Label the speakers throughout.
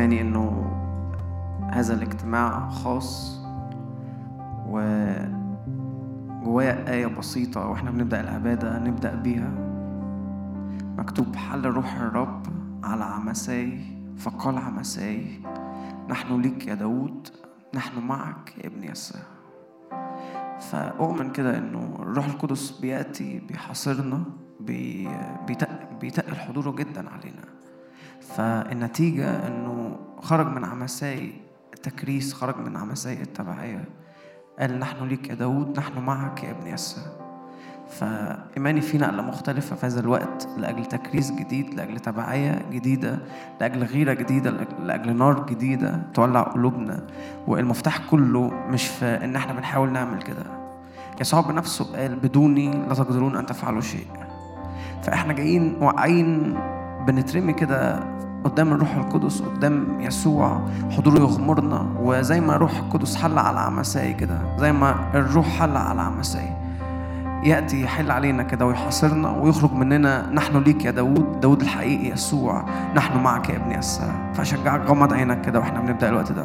Speaker 1: إيماني إنه هذا الاجتماع خاص و جوايا آية بسيطة وإحنا بنبدأ العبادة نبدأ بيها. مكتوب حل روح الرب على عمساي فقال عمساي نحن ليك يا داود نحن معك يا ابن يسار. فأؤمن كده إنه الروح القدس بيأتي بيحاصرنا بي بيتق- بيتقل حضوره جدا علينا. فالنتيجة إنه خرج من عمساي التكريس خرج من عمساي التبعية. قال نحن ليك يا داود نحن معك يا ابن يسار فإيماني في نقلة مختلفة في هذا الوقت لأجل تكريس جديد لأجل تبعية جديدة لأجل غيرة جديدة لأجل نار جديدة تولع قلوبنا. والمفتاح كله مش في إن إحنا بنحاول نعمل كده. يسوع بنفسه قال بدوني لا تقدرون أن تفعلوا شيء. فإحنا جايين واقعين بنترمي كده قدام الروح القدس قدام يسوع حضوره يغمرنا وزي ما الروح القدس حل على عمساي كده زي ما الروح حل على عمساي. يأتي يحل علينا كده ويحاصرنا ويخرج مننا نحن ليك يا داود داود الحقيقي يسوع نحن معك يا ابن يسار فأشجعك غمض عينك كده وإحنا بنبدأ الوقت ده.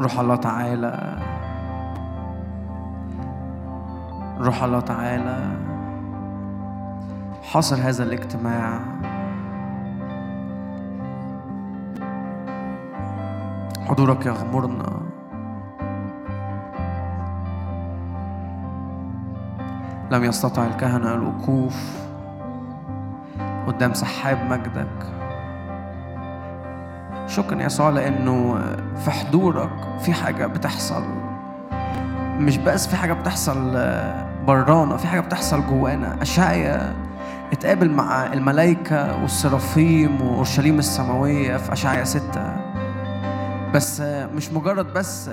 Speaker 1: روح الله تعالى. روح الله تعالى. حاصر هذا الاجتماع. حضورك يغمرنا لم يستطع الكهنة الوقوف قدام سحاب مجدك. شكرا يا يسوع لأنه في حضورك في حاجة بتحصل. مش بس في حاجة بتحصل برانا في حاجة بتحصل جوانا. أشعيا اتقابل مع الملائكة والسرافيم وأورشليم السماوية في أشعيا ستة. بس مش مجرد بس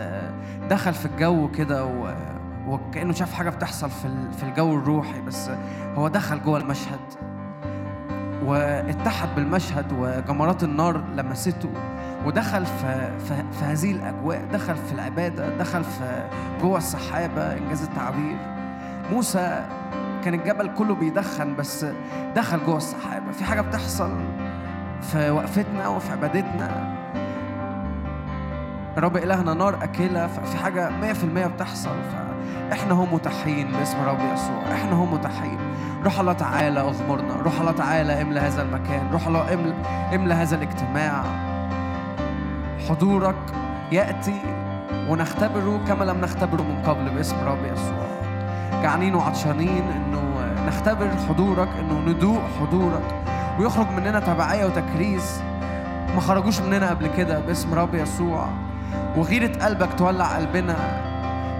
Speaker 1: دخل في الجو كده و... وكأنه شاف حاجة بتحصل في في الجو الروحي بس هو دخل جوه المشهد. واتحد بالمشهد وجمرات النار لمسته ودخل في, في, في هذه الأجواء دخل في العبادة دخل في جوه السحابة إنجاز التعبير. موسى كان الجبل كله بيدخن بس دخل جوه السحابة. في حاجة بتحصل في وقفتنا وفي عبادتنا. رب إلهنا نار أكلة ففي حاجة 100% بتحصل فإحنا هم متاحين باسم رب يسوع إحنا هم متاحين. روح الله تعالى أغمرنا روح الله تعالى املى هذا المكان روح الله املى املى هذا الاجتماع. حضورك يأتي ونختبره كما لم نختبره من قبل باسم رب يسوع. جعانين وعطشانين إنه نختبر حضورك إنه ندوق حضورك. ويخرج مننا تبعية وتكريس. ما خرجوش مننا قبل كده باسم رب يسوع. وغيرة قلبك تولع قلبنا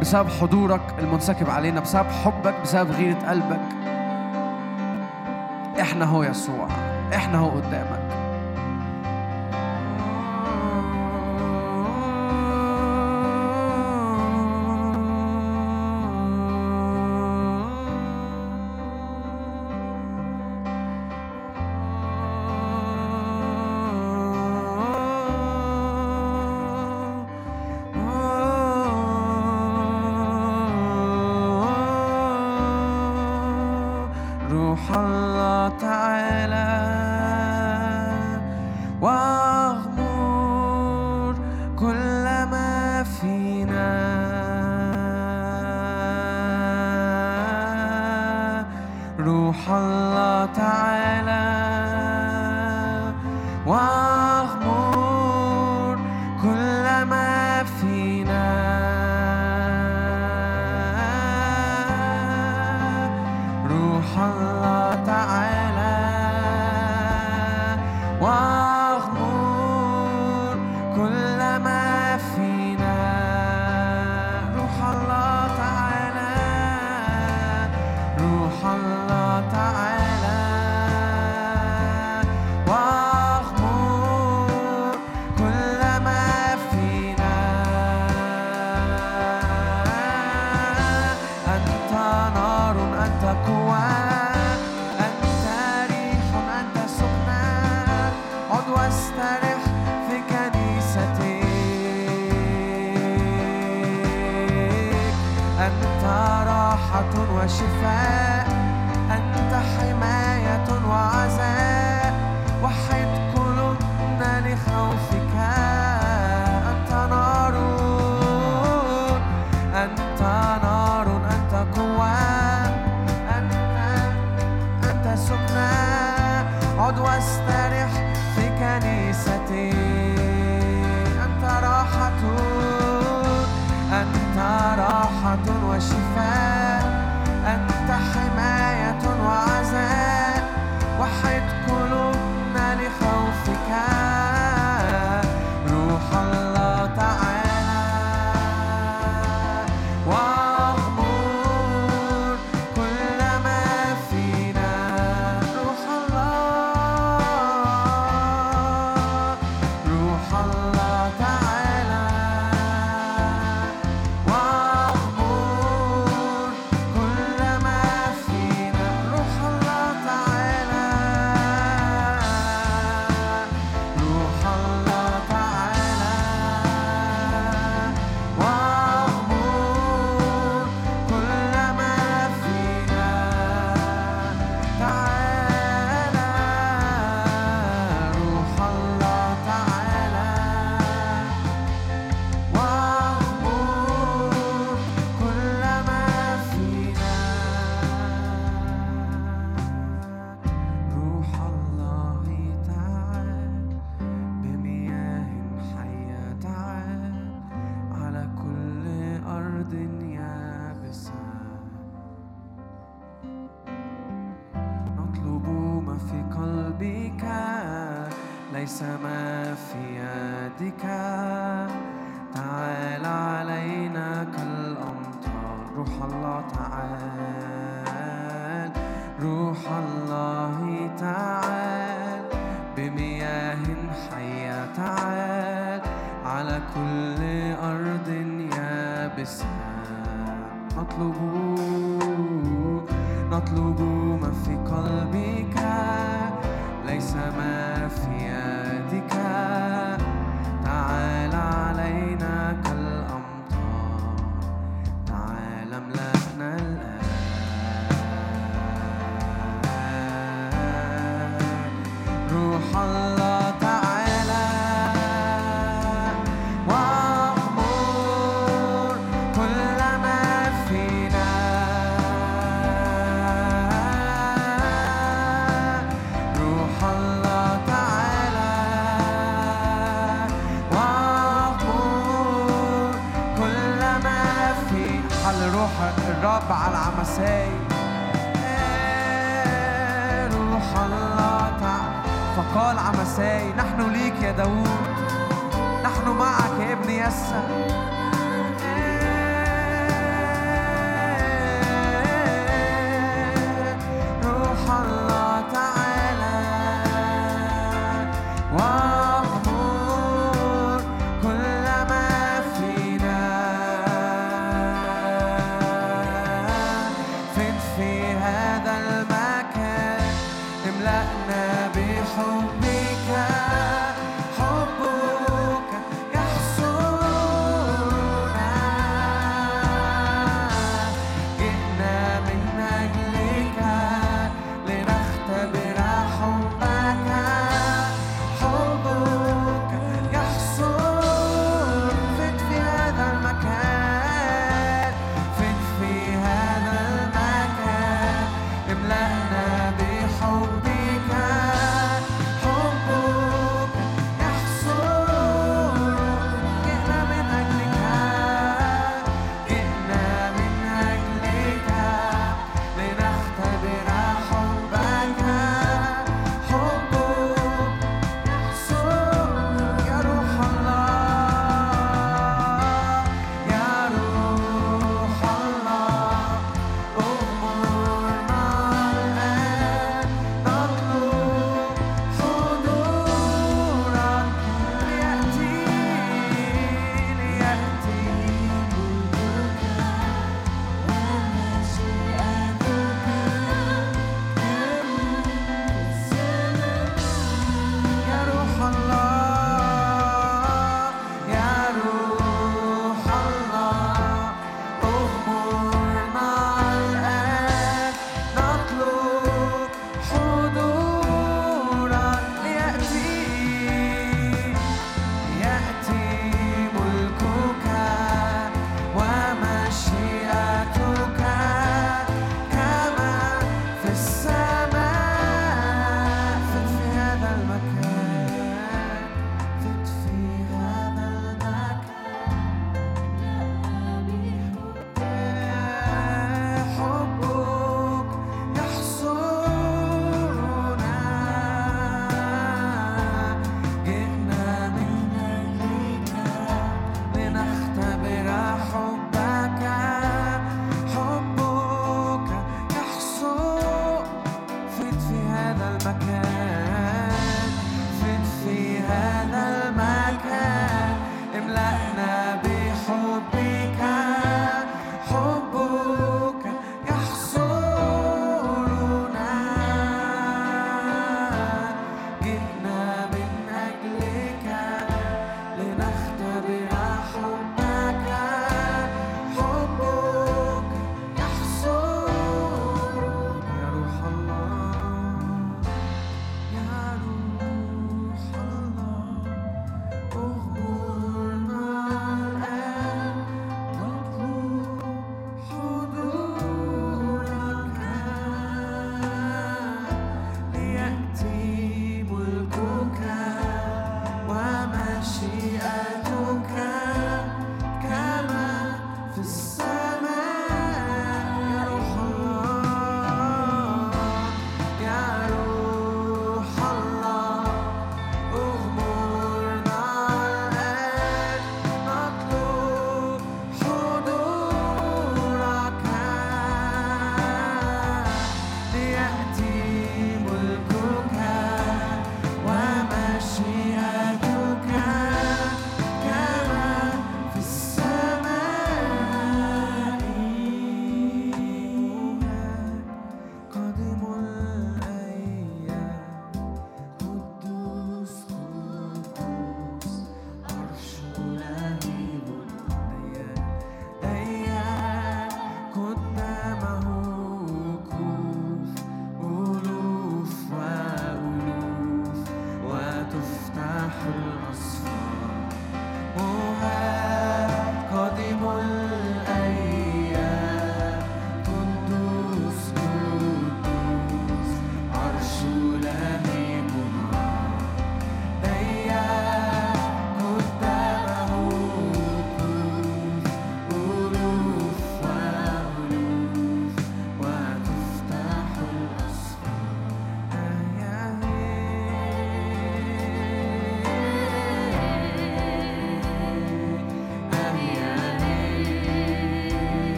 Speaker 1: بسبب حضورك المنسكب علينا بسبب حبك بسبب غيرة قلبك. إحنا هو يسوع. إحنا هو قدامك. يا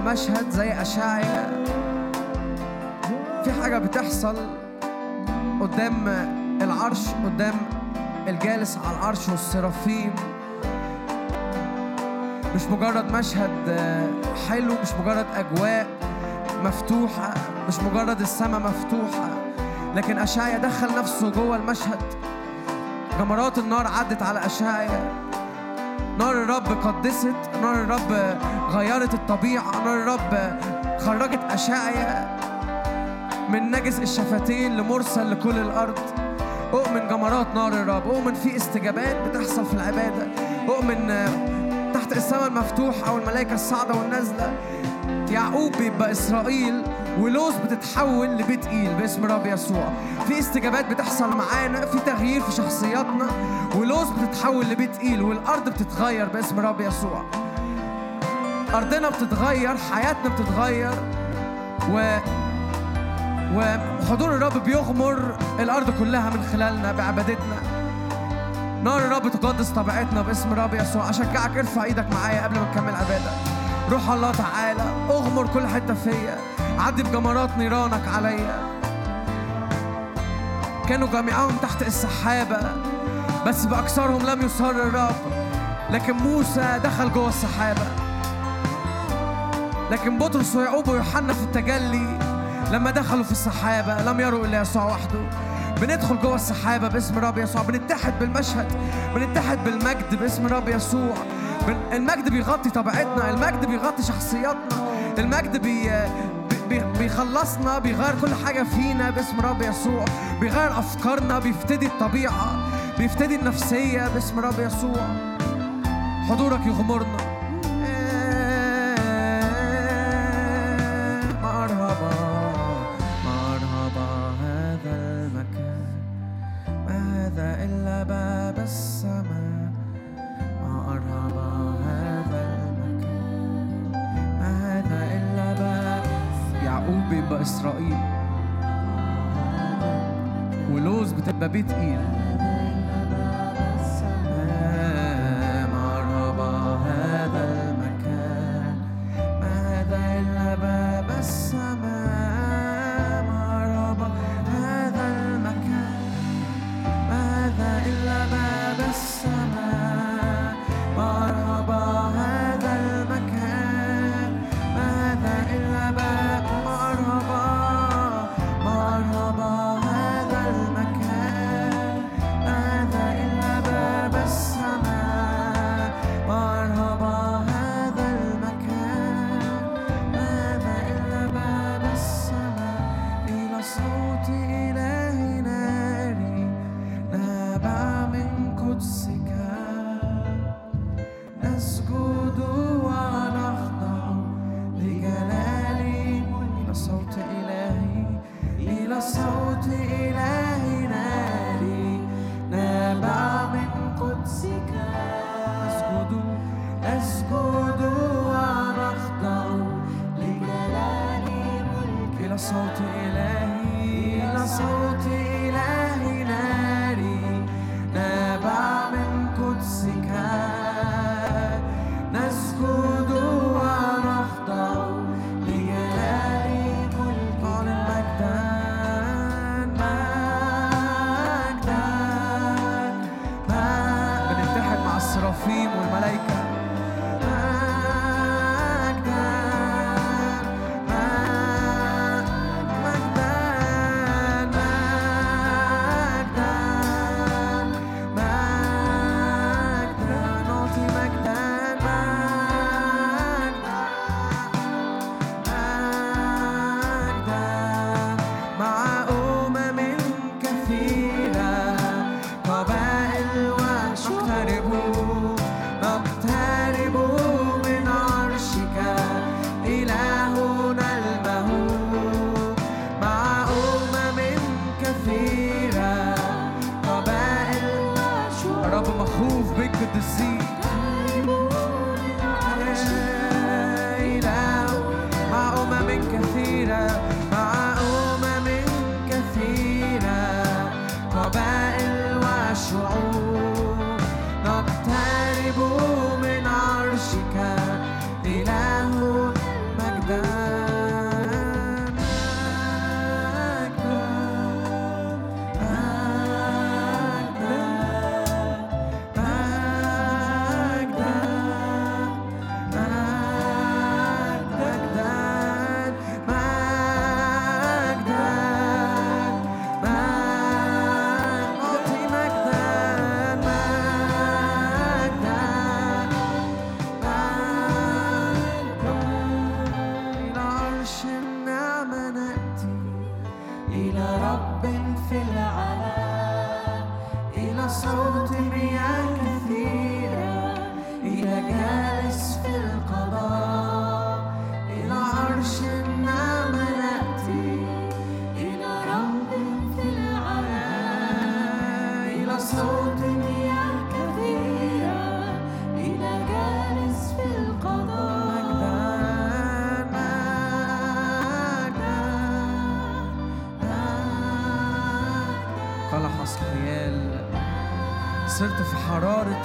Speaker 1: المشهد زي أشعيا في حاجة بتحصل قدام العرش قدام الجالس على العرش والسرافيم. مش مجرد مشهد حلو مش مجرد أجواء مفتوحة مش مجرد السماء مفتوحة لكن أشعيا دخل نفسه جوه المشهد. جمرات النار عدت على أشعيا نار الرب قدست. نار الرب غيرت الطبيعة نار الرب خرجت أشعيا. من نجس الشفتين لمرسل لكل الأرض. أؤمن جمرات نار الرب أؤمن في استجابات بتحصل في العبادة. أؤمن تحت السماء المفتوحة والملائكة الصاعدة والنازلة. يعقوب بيبقى إسرائيل ولوز بتتحول لبيت إيل باسم رب يسوع. في استجابات بتحصل معانا في تغيير في شخصياتنا. ولوز بتتحول لبيت إيل والأرض بتتغير باسم رب يسوع. أرضنا بتتغير حياتنا بتتغير و وحضور الرب بيغمر الأرض كلها من خلالنا بعبادتنا. نار الرب تقدس طبيعتنا باسم الرب يسوع. أشجعك ارفع إيدك معايا قبل ما نكمل عبادة. روح الله تعالى أغمر كل حتة فيا. عدي بجمرات نيرانك عليا كانوا جميعهم تحت السحابة بس بأكثرهم لم يصر الرب. لكن موسى دخل جوه السحابة. لكن بطرس ويعقوب ويوحنا في التجلي لما دخلوا في السحابة لم يروا إلا يسوع وحده. بندخل جوه السحابة باسم الرب يسوع بنتحد بالمشهد بنتحد بالمجد باسم الرب يسوع. المجد بيغطي طبيعتنا المجد بيغطي شخصياتنا المجد بي بيخلصنا بيغير كل حاجة فينا باسم رب يسوع. بيغير أفكارنا بيفتدي الطبيعة بيفتدي النفسية باسم رب يسوع. حضورك يغمرنا.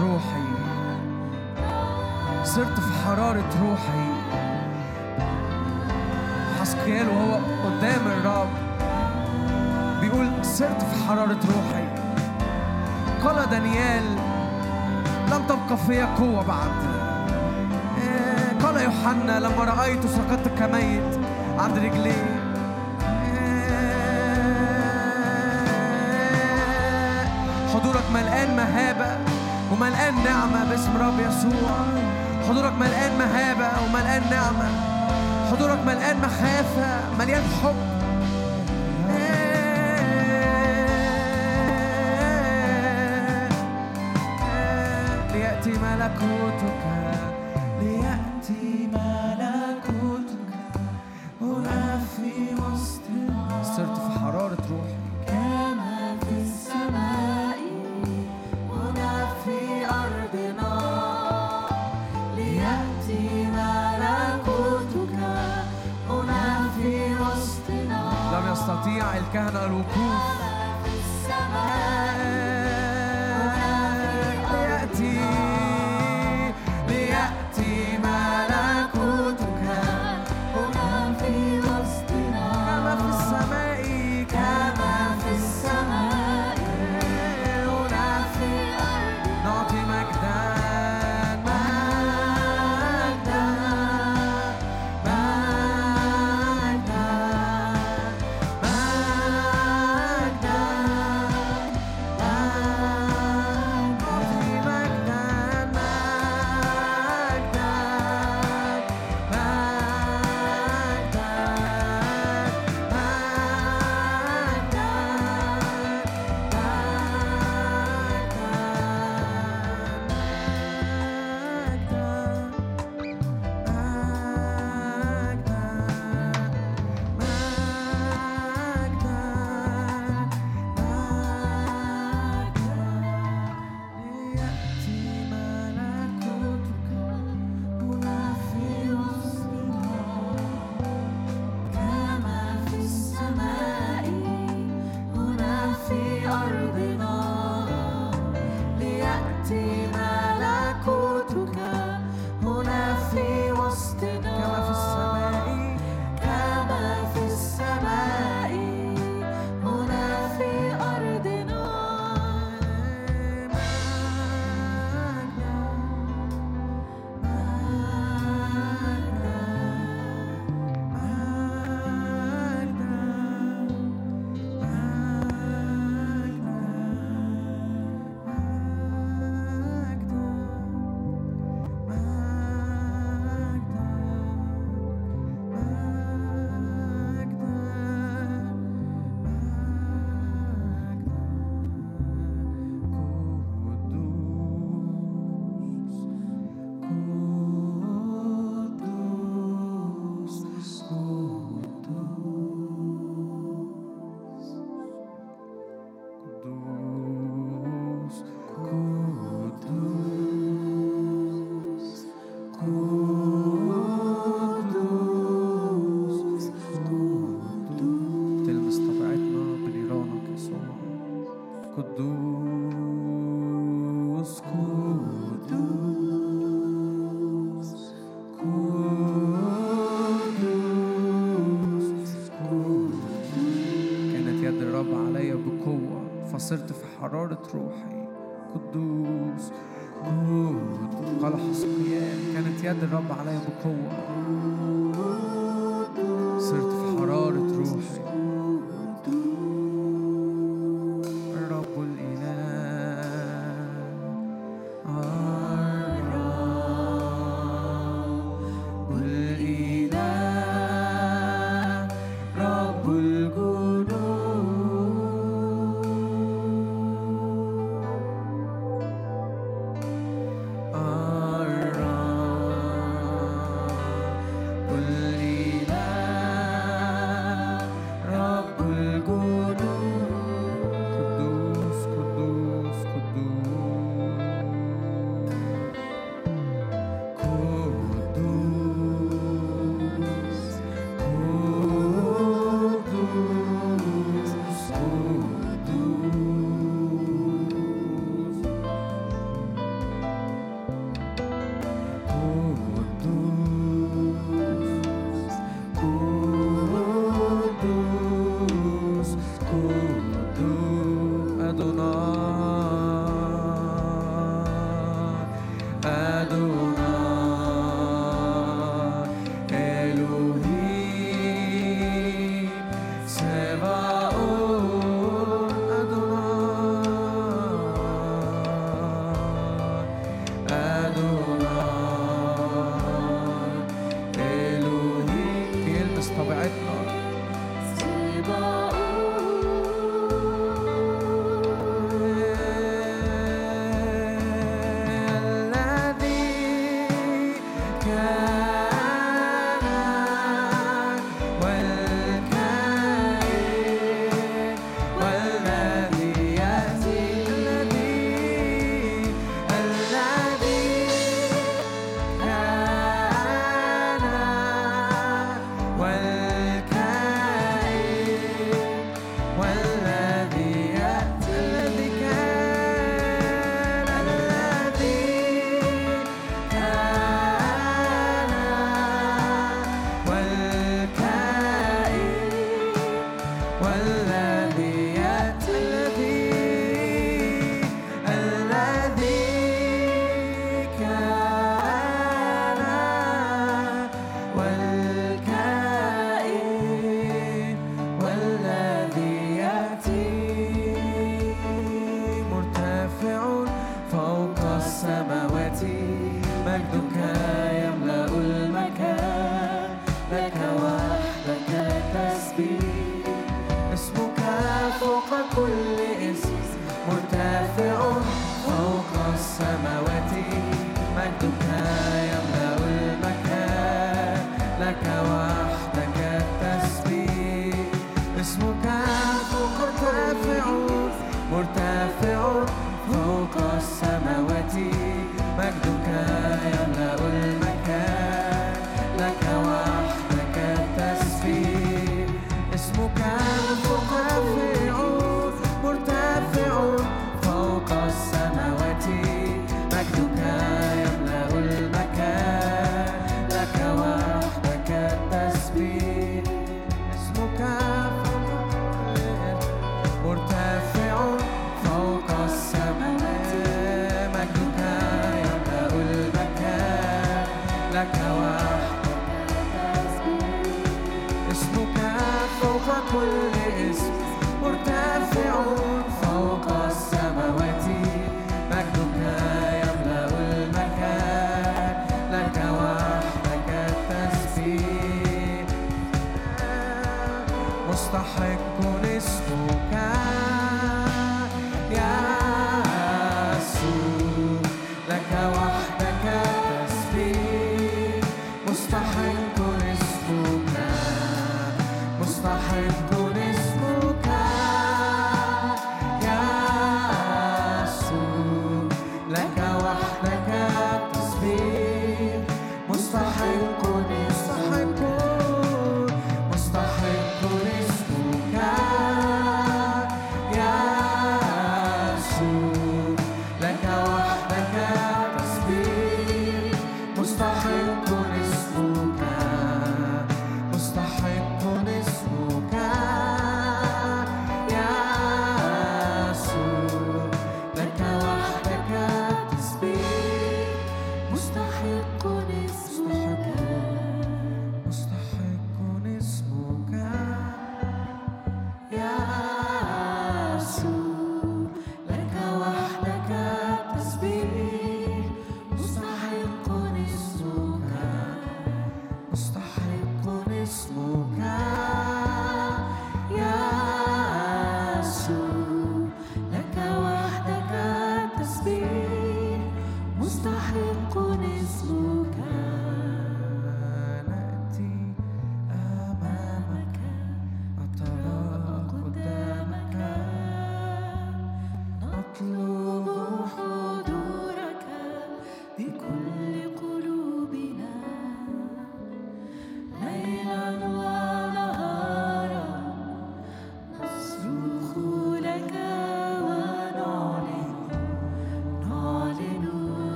Speaker 1: روحي. صرت في حرارة روحي. حسقيال وهو قدام الرب. بيقول صرت في حرارة روحي. قال دانيال لم تبقى فيا قوة بعد. قال يوحنا لما رأيته سقطت كميت عند رجليه وملقان نعمة باسم رب يسوع. حضورك ملقان مهابة وملقان نعمة. حضورك ملقان مخافة مليان حب. روحي. قدوس. قال حسقيان كانت يد الرب علي بقوة. صرت في حرارة روحي.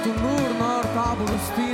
Speaker 1: Batı'nın Urnar Taburus'tu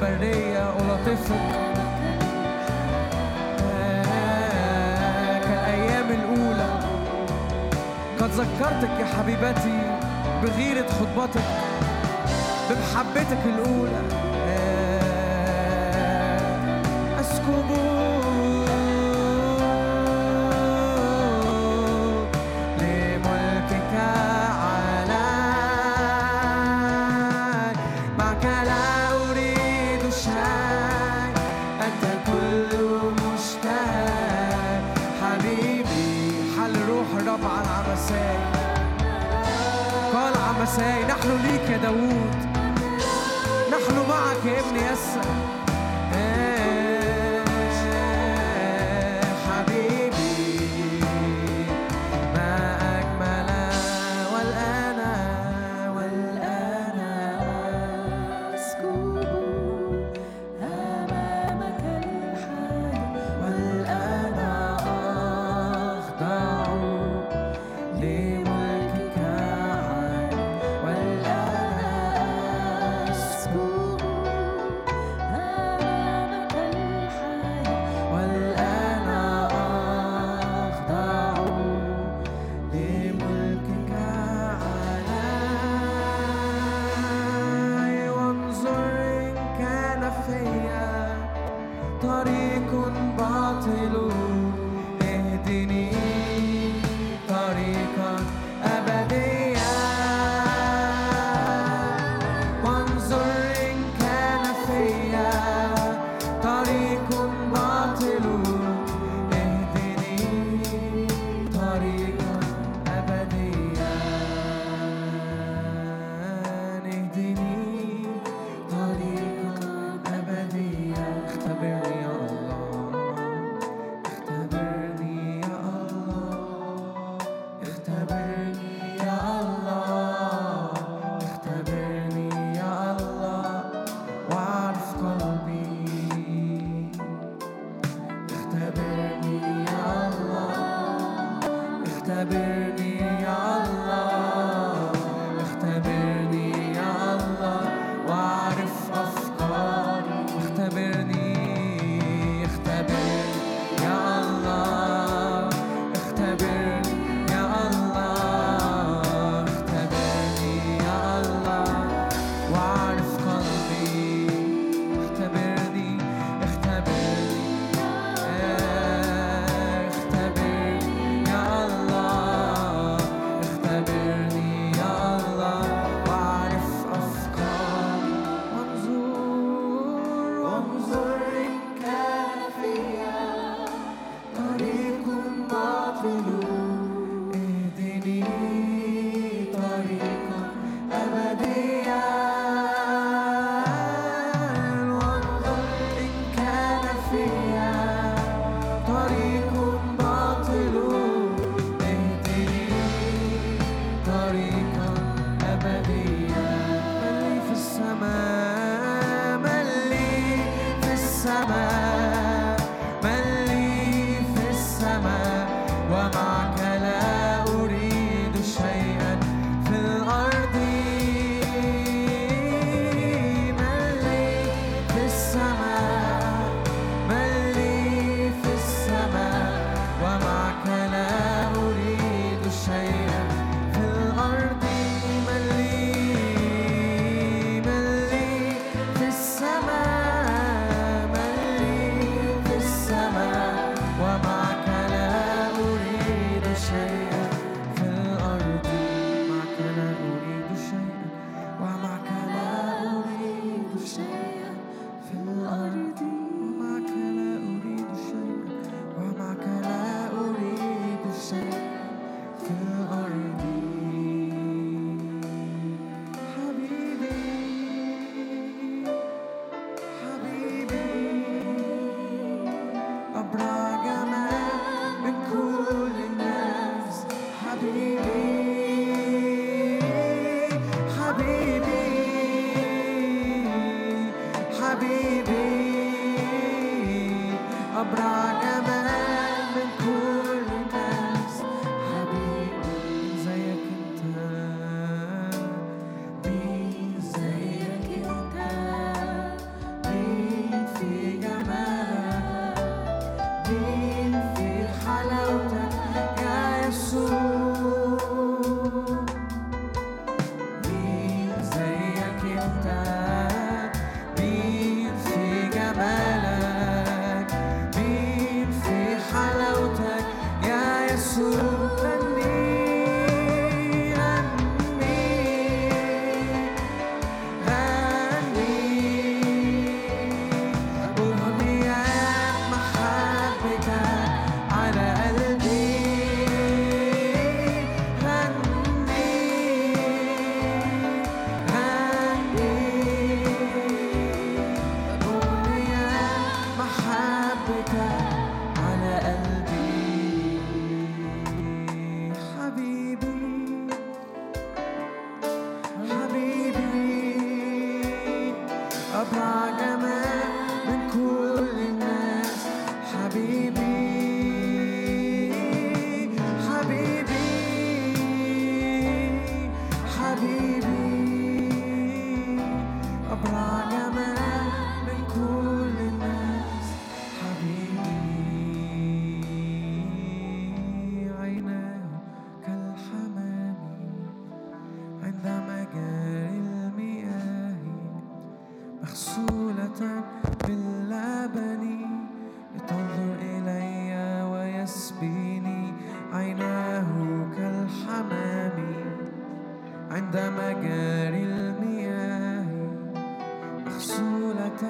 Speaker 1: برية ألطفك كالأيام الأولى. قد ذكرتك يا حبيبتي بغيرة خطبتك بمحبتك الأولى. ويسبيني عيناه كالحمام عند مجاري المياه. مغسولة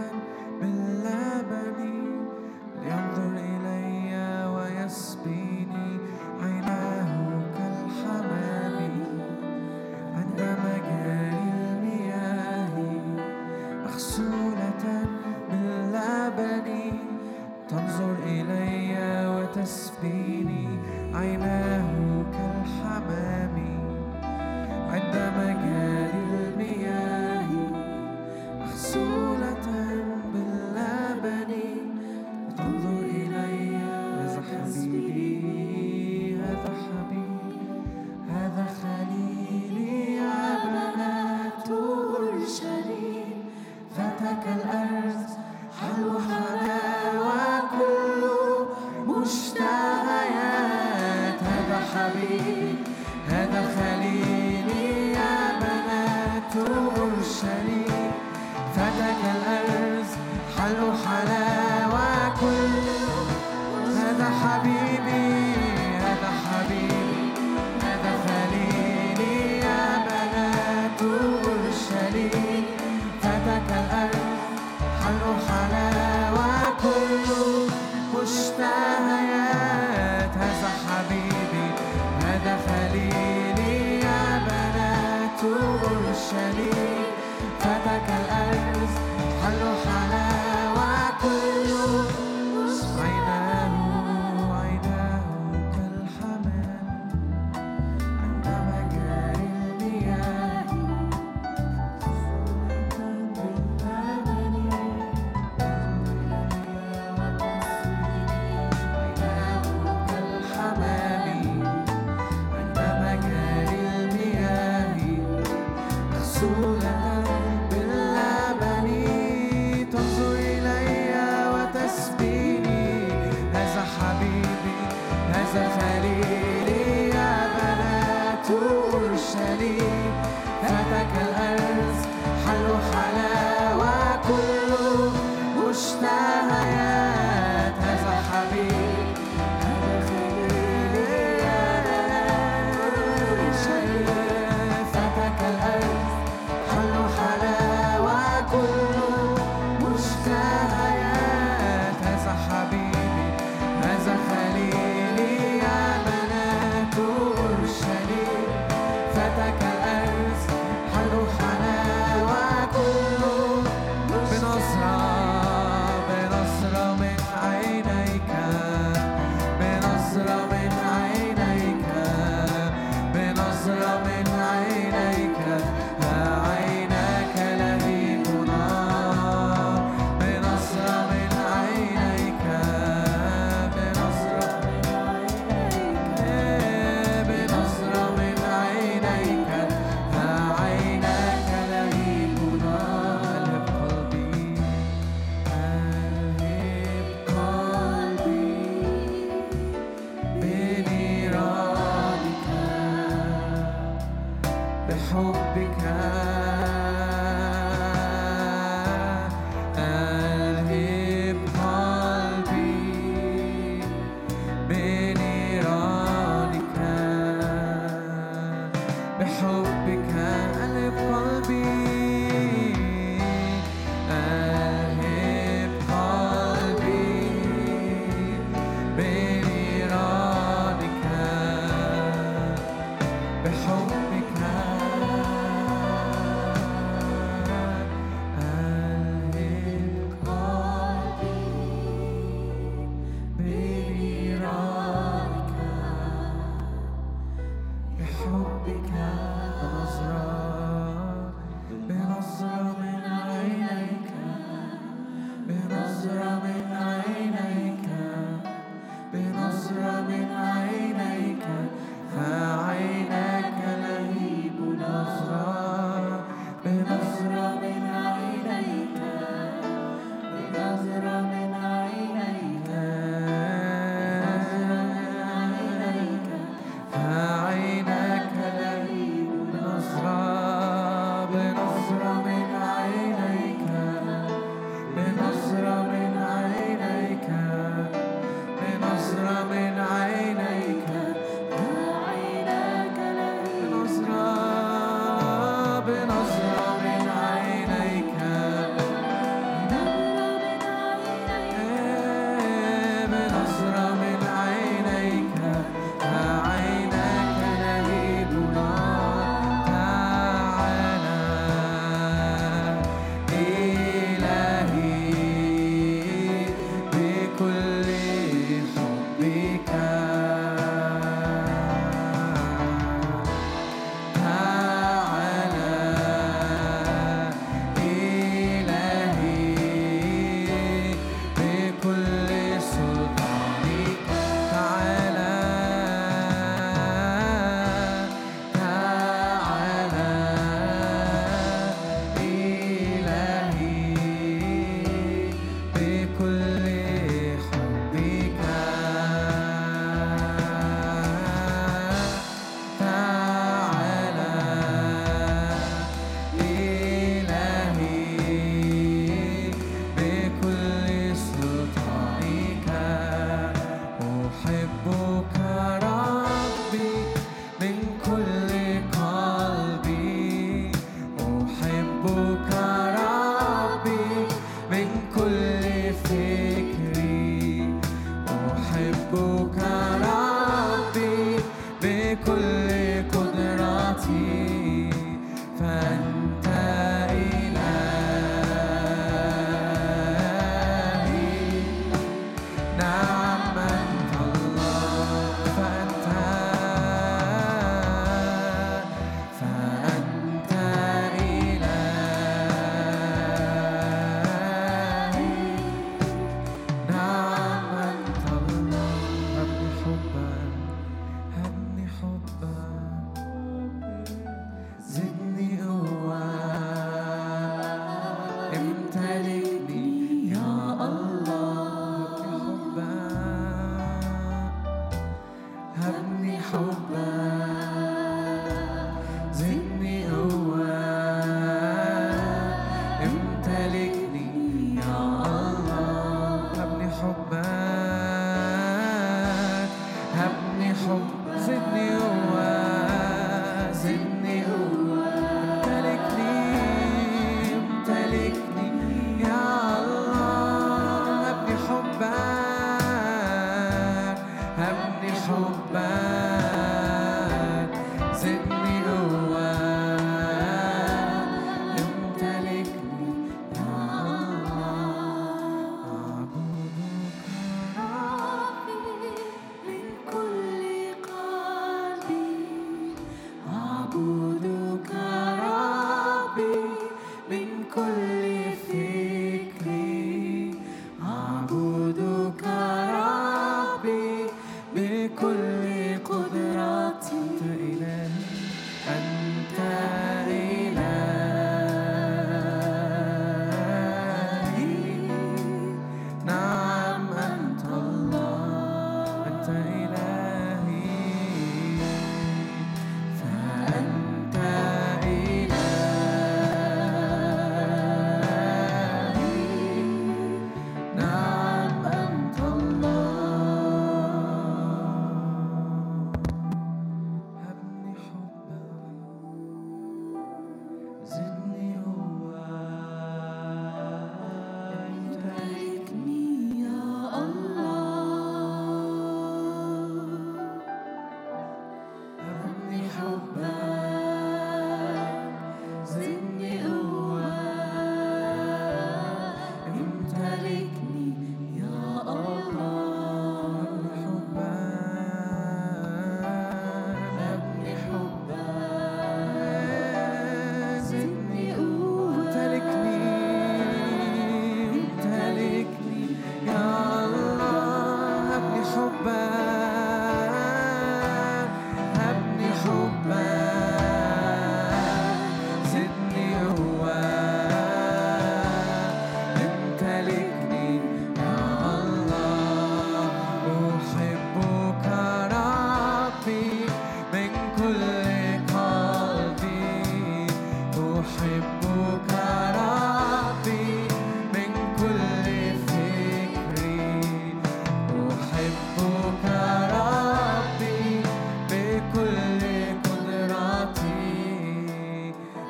Speaker 1: fazer.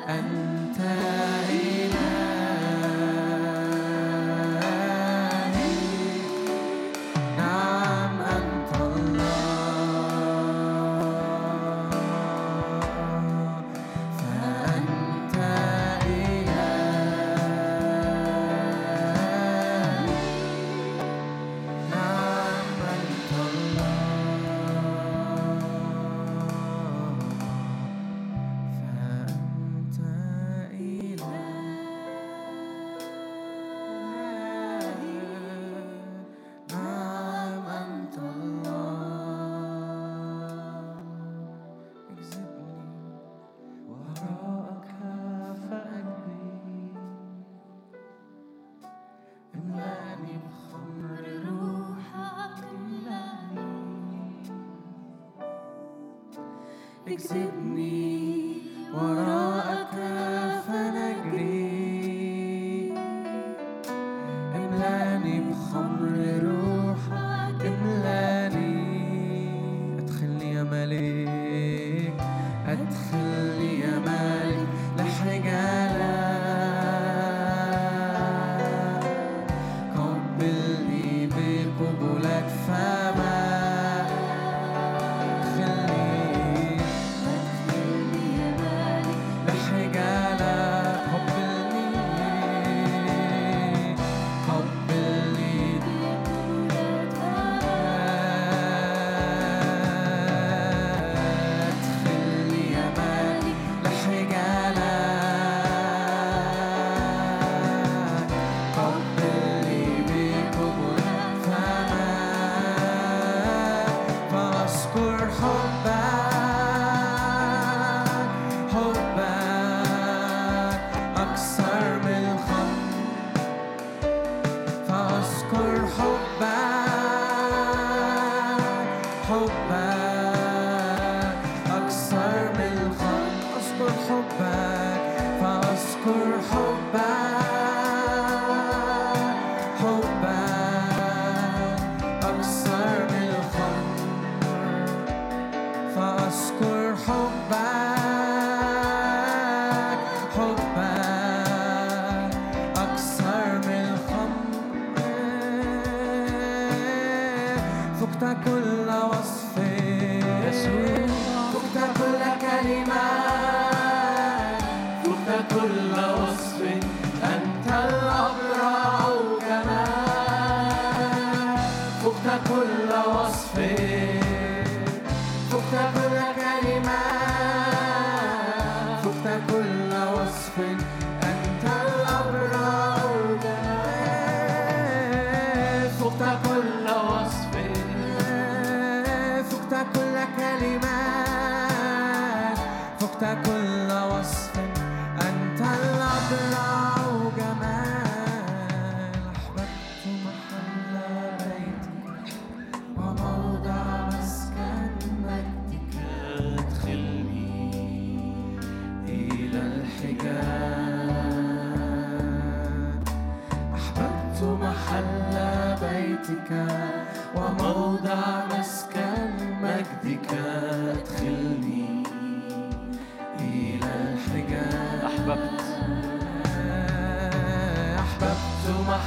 Speaker 1: and see.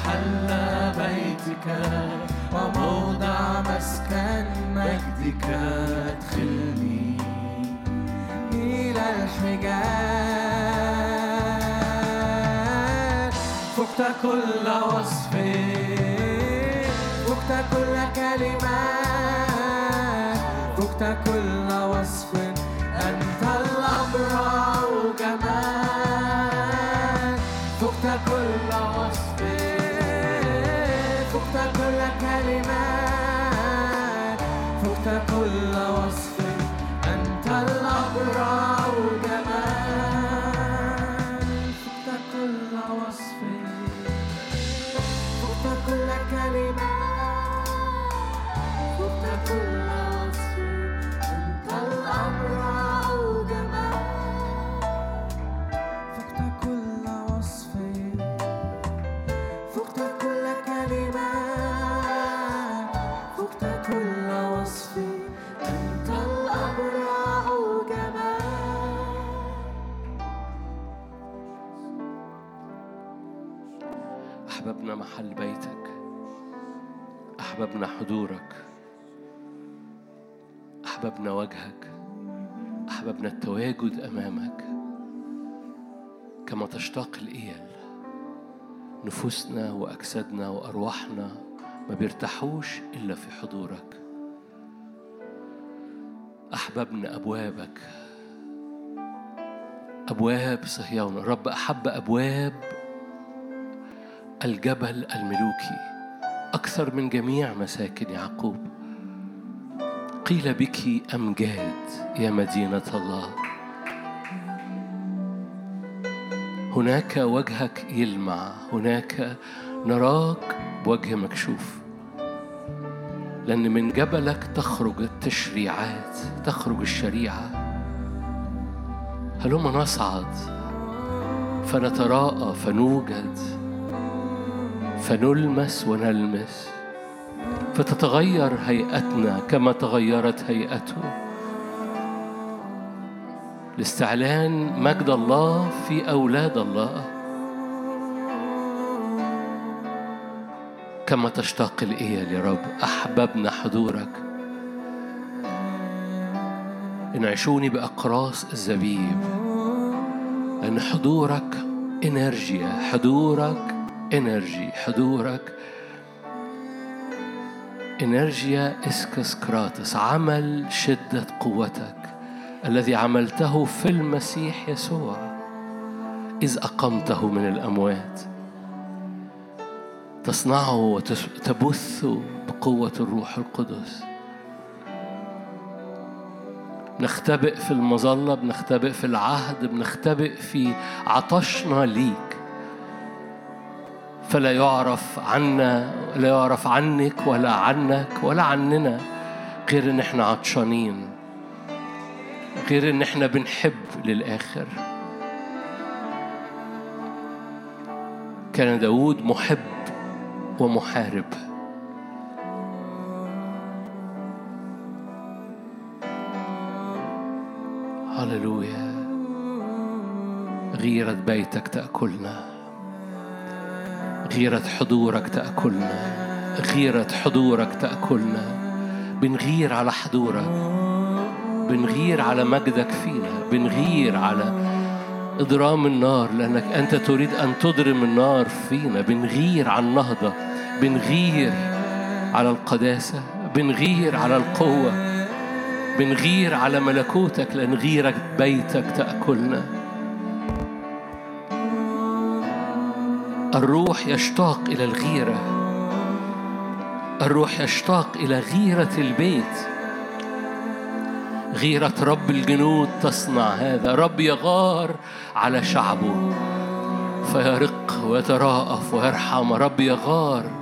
Speaker 1: حل بيتك وموضع مسكن مجدك. ادخلني إلى الحجاز. فقت كل وصف فقت كل كلمة فقت كل وصف. أنت الأبرار Valley Man.
Speaker 2: أحببنا محل بيتك. أحببنا حضورك. أحببنا وجهك. أحببنا التواجد أمامك. كما تشتاق الإيل نفوسنا وأجسادنا وأرواحنا ما بيرتاحوش إلا في حضورك. أحببنا أبوابك. أبواب صهيون الرب أحب أبواب الجبل الملوكي أكثر من جميع مساكن يعقوب. قيل بك أمجاد يا مدينة الله؟ هناك وجهك يلمع هناك نراك بوجه مكشوف. لأن من جبلك تخرج التشريعات تخرج الشريعة. هلما نصعد؟ فنتراءى فنوجد. فنلمس ونلمس. فتتغير هيئتنا كما تغيرت هيئته. لاستعلان مجد الله في أولاد الله. كما تشتاق الإيل يا رب أحببنا حضورك. انعشوني بأقراص الزبيب لأن حضورك إنرجيا حضورك إنرجي حضورك. إنرجيا إسكسكراتس عمل شدة قوتك. الذي عملته في المسيح يسوع. إذ أقمته من الأموات. تصنعه وتبث بقوة الروح القدس. بنختبئ في المظلة بنختبئ في العهد بنختبئ في عطشنا ليك. فلا يعرف عنا لا يعرف عنك ولا عنك ولا عننا غير إن إحنا عطشانين غير إن إحنا بنحب للآخر. كان داود محب ومحارب. هللويا. غيرة بيتك تأكلنا. غيرة حضورك تأكلنا غيرة حضورك تأكلنا بنغير على حضورك. بنغير على مجدك فينا. بنغير على إضرام النار لأنك أنت تريد أن تضرم النار فينا. بنغير على النهضة. بنغير على القداسة. بنغير على القوة. بنغير على ملكوتك لأن غيرك بيتك تأكلنا. الروح يشتاق إلى الغيرة. الروح يشتاق إلى غيرة البيت. غيرة رب الجنود تصنع هذا. رب يغار على شعبه. فيرق ويتراءف ويرحم. رب يغار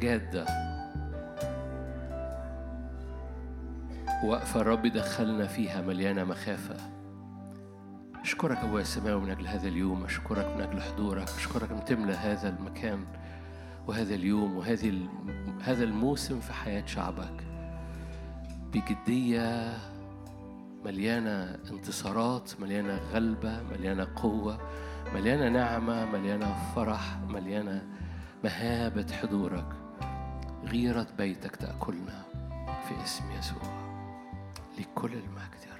Speaker 2: جادة وقفة الرب دخلنا فيها مليانة مخافة. أشكرك أبويا السماوي من أجل هذا اليوم أشكرك من أجل حضورك أشكرك أن تملى هذا المكان وهذا اليوم وهذه هذا الموسم في حياة شعبك. بجدية مليانة انتصارات مليانة غلبة مليانة قوة مليانة نعمة مليانة فرح مليانة مهابة حضورك. غيرة بيتك تأكلنا في اسم يسوع. لكل المجد يا رب.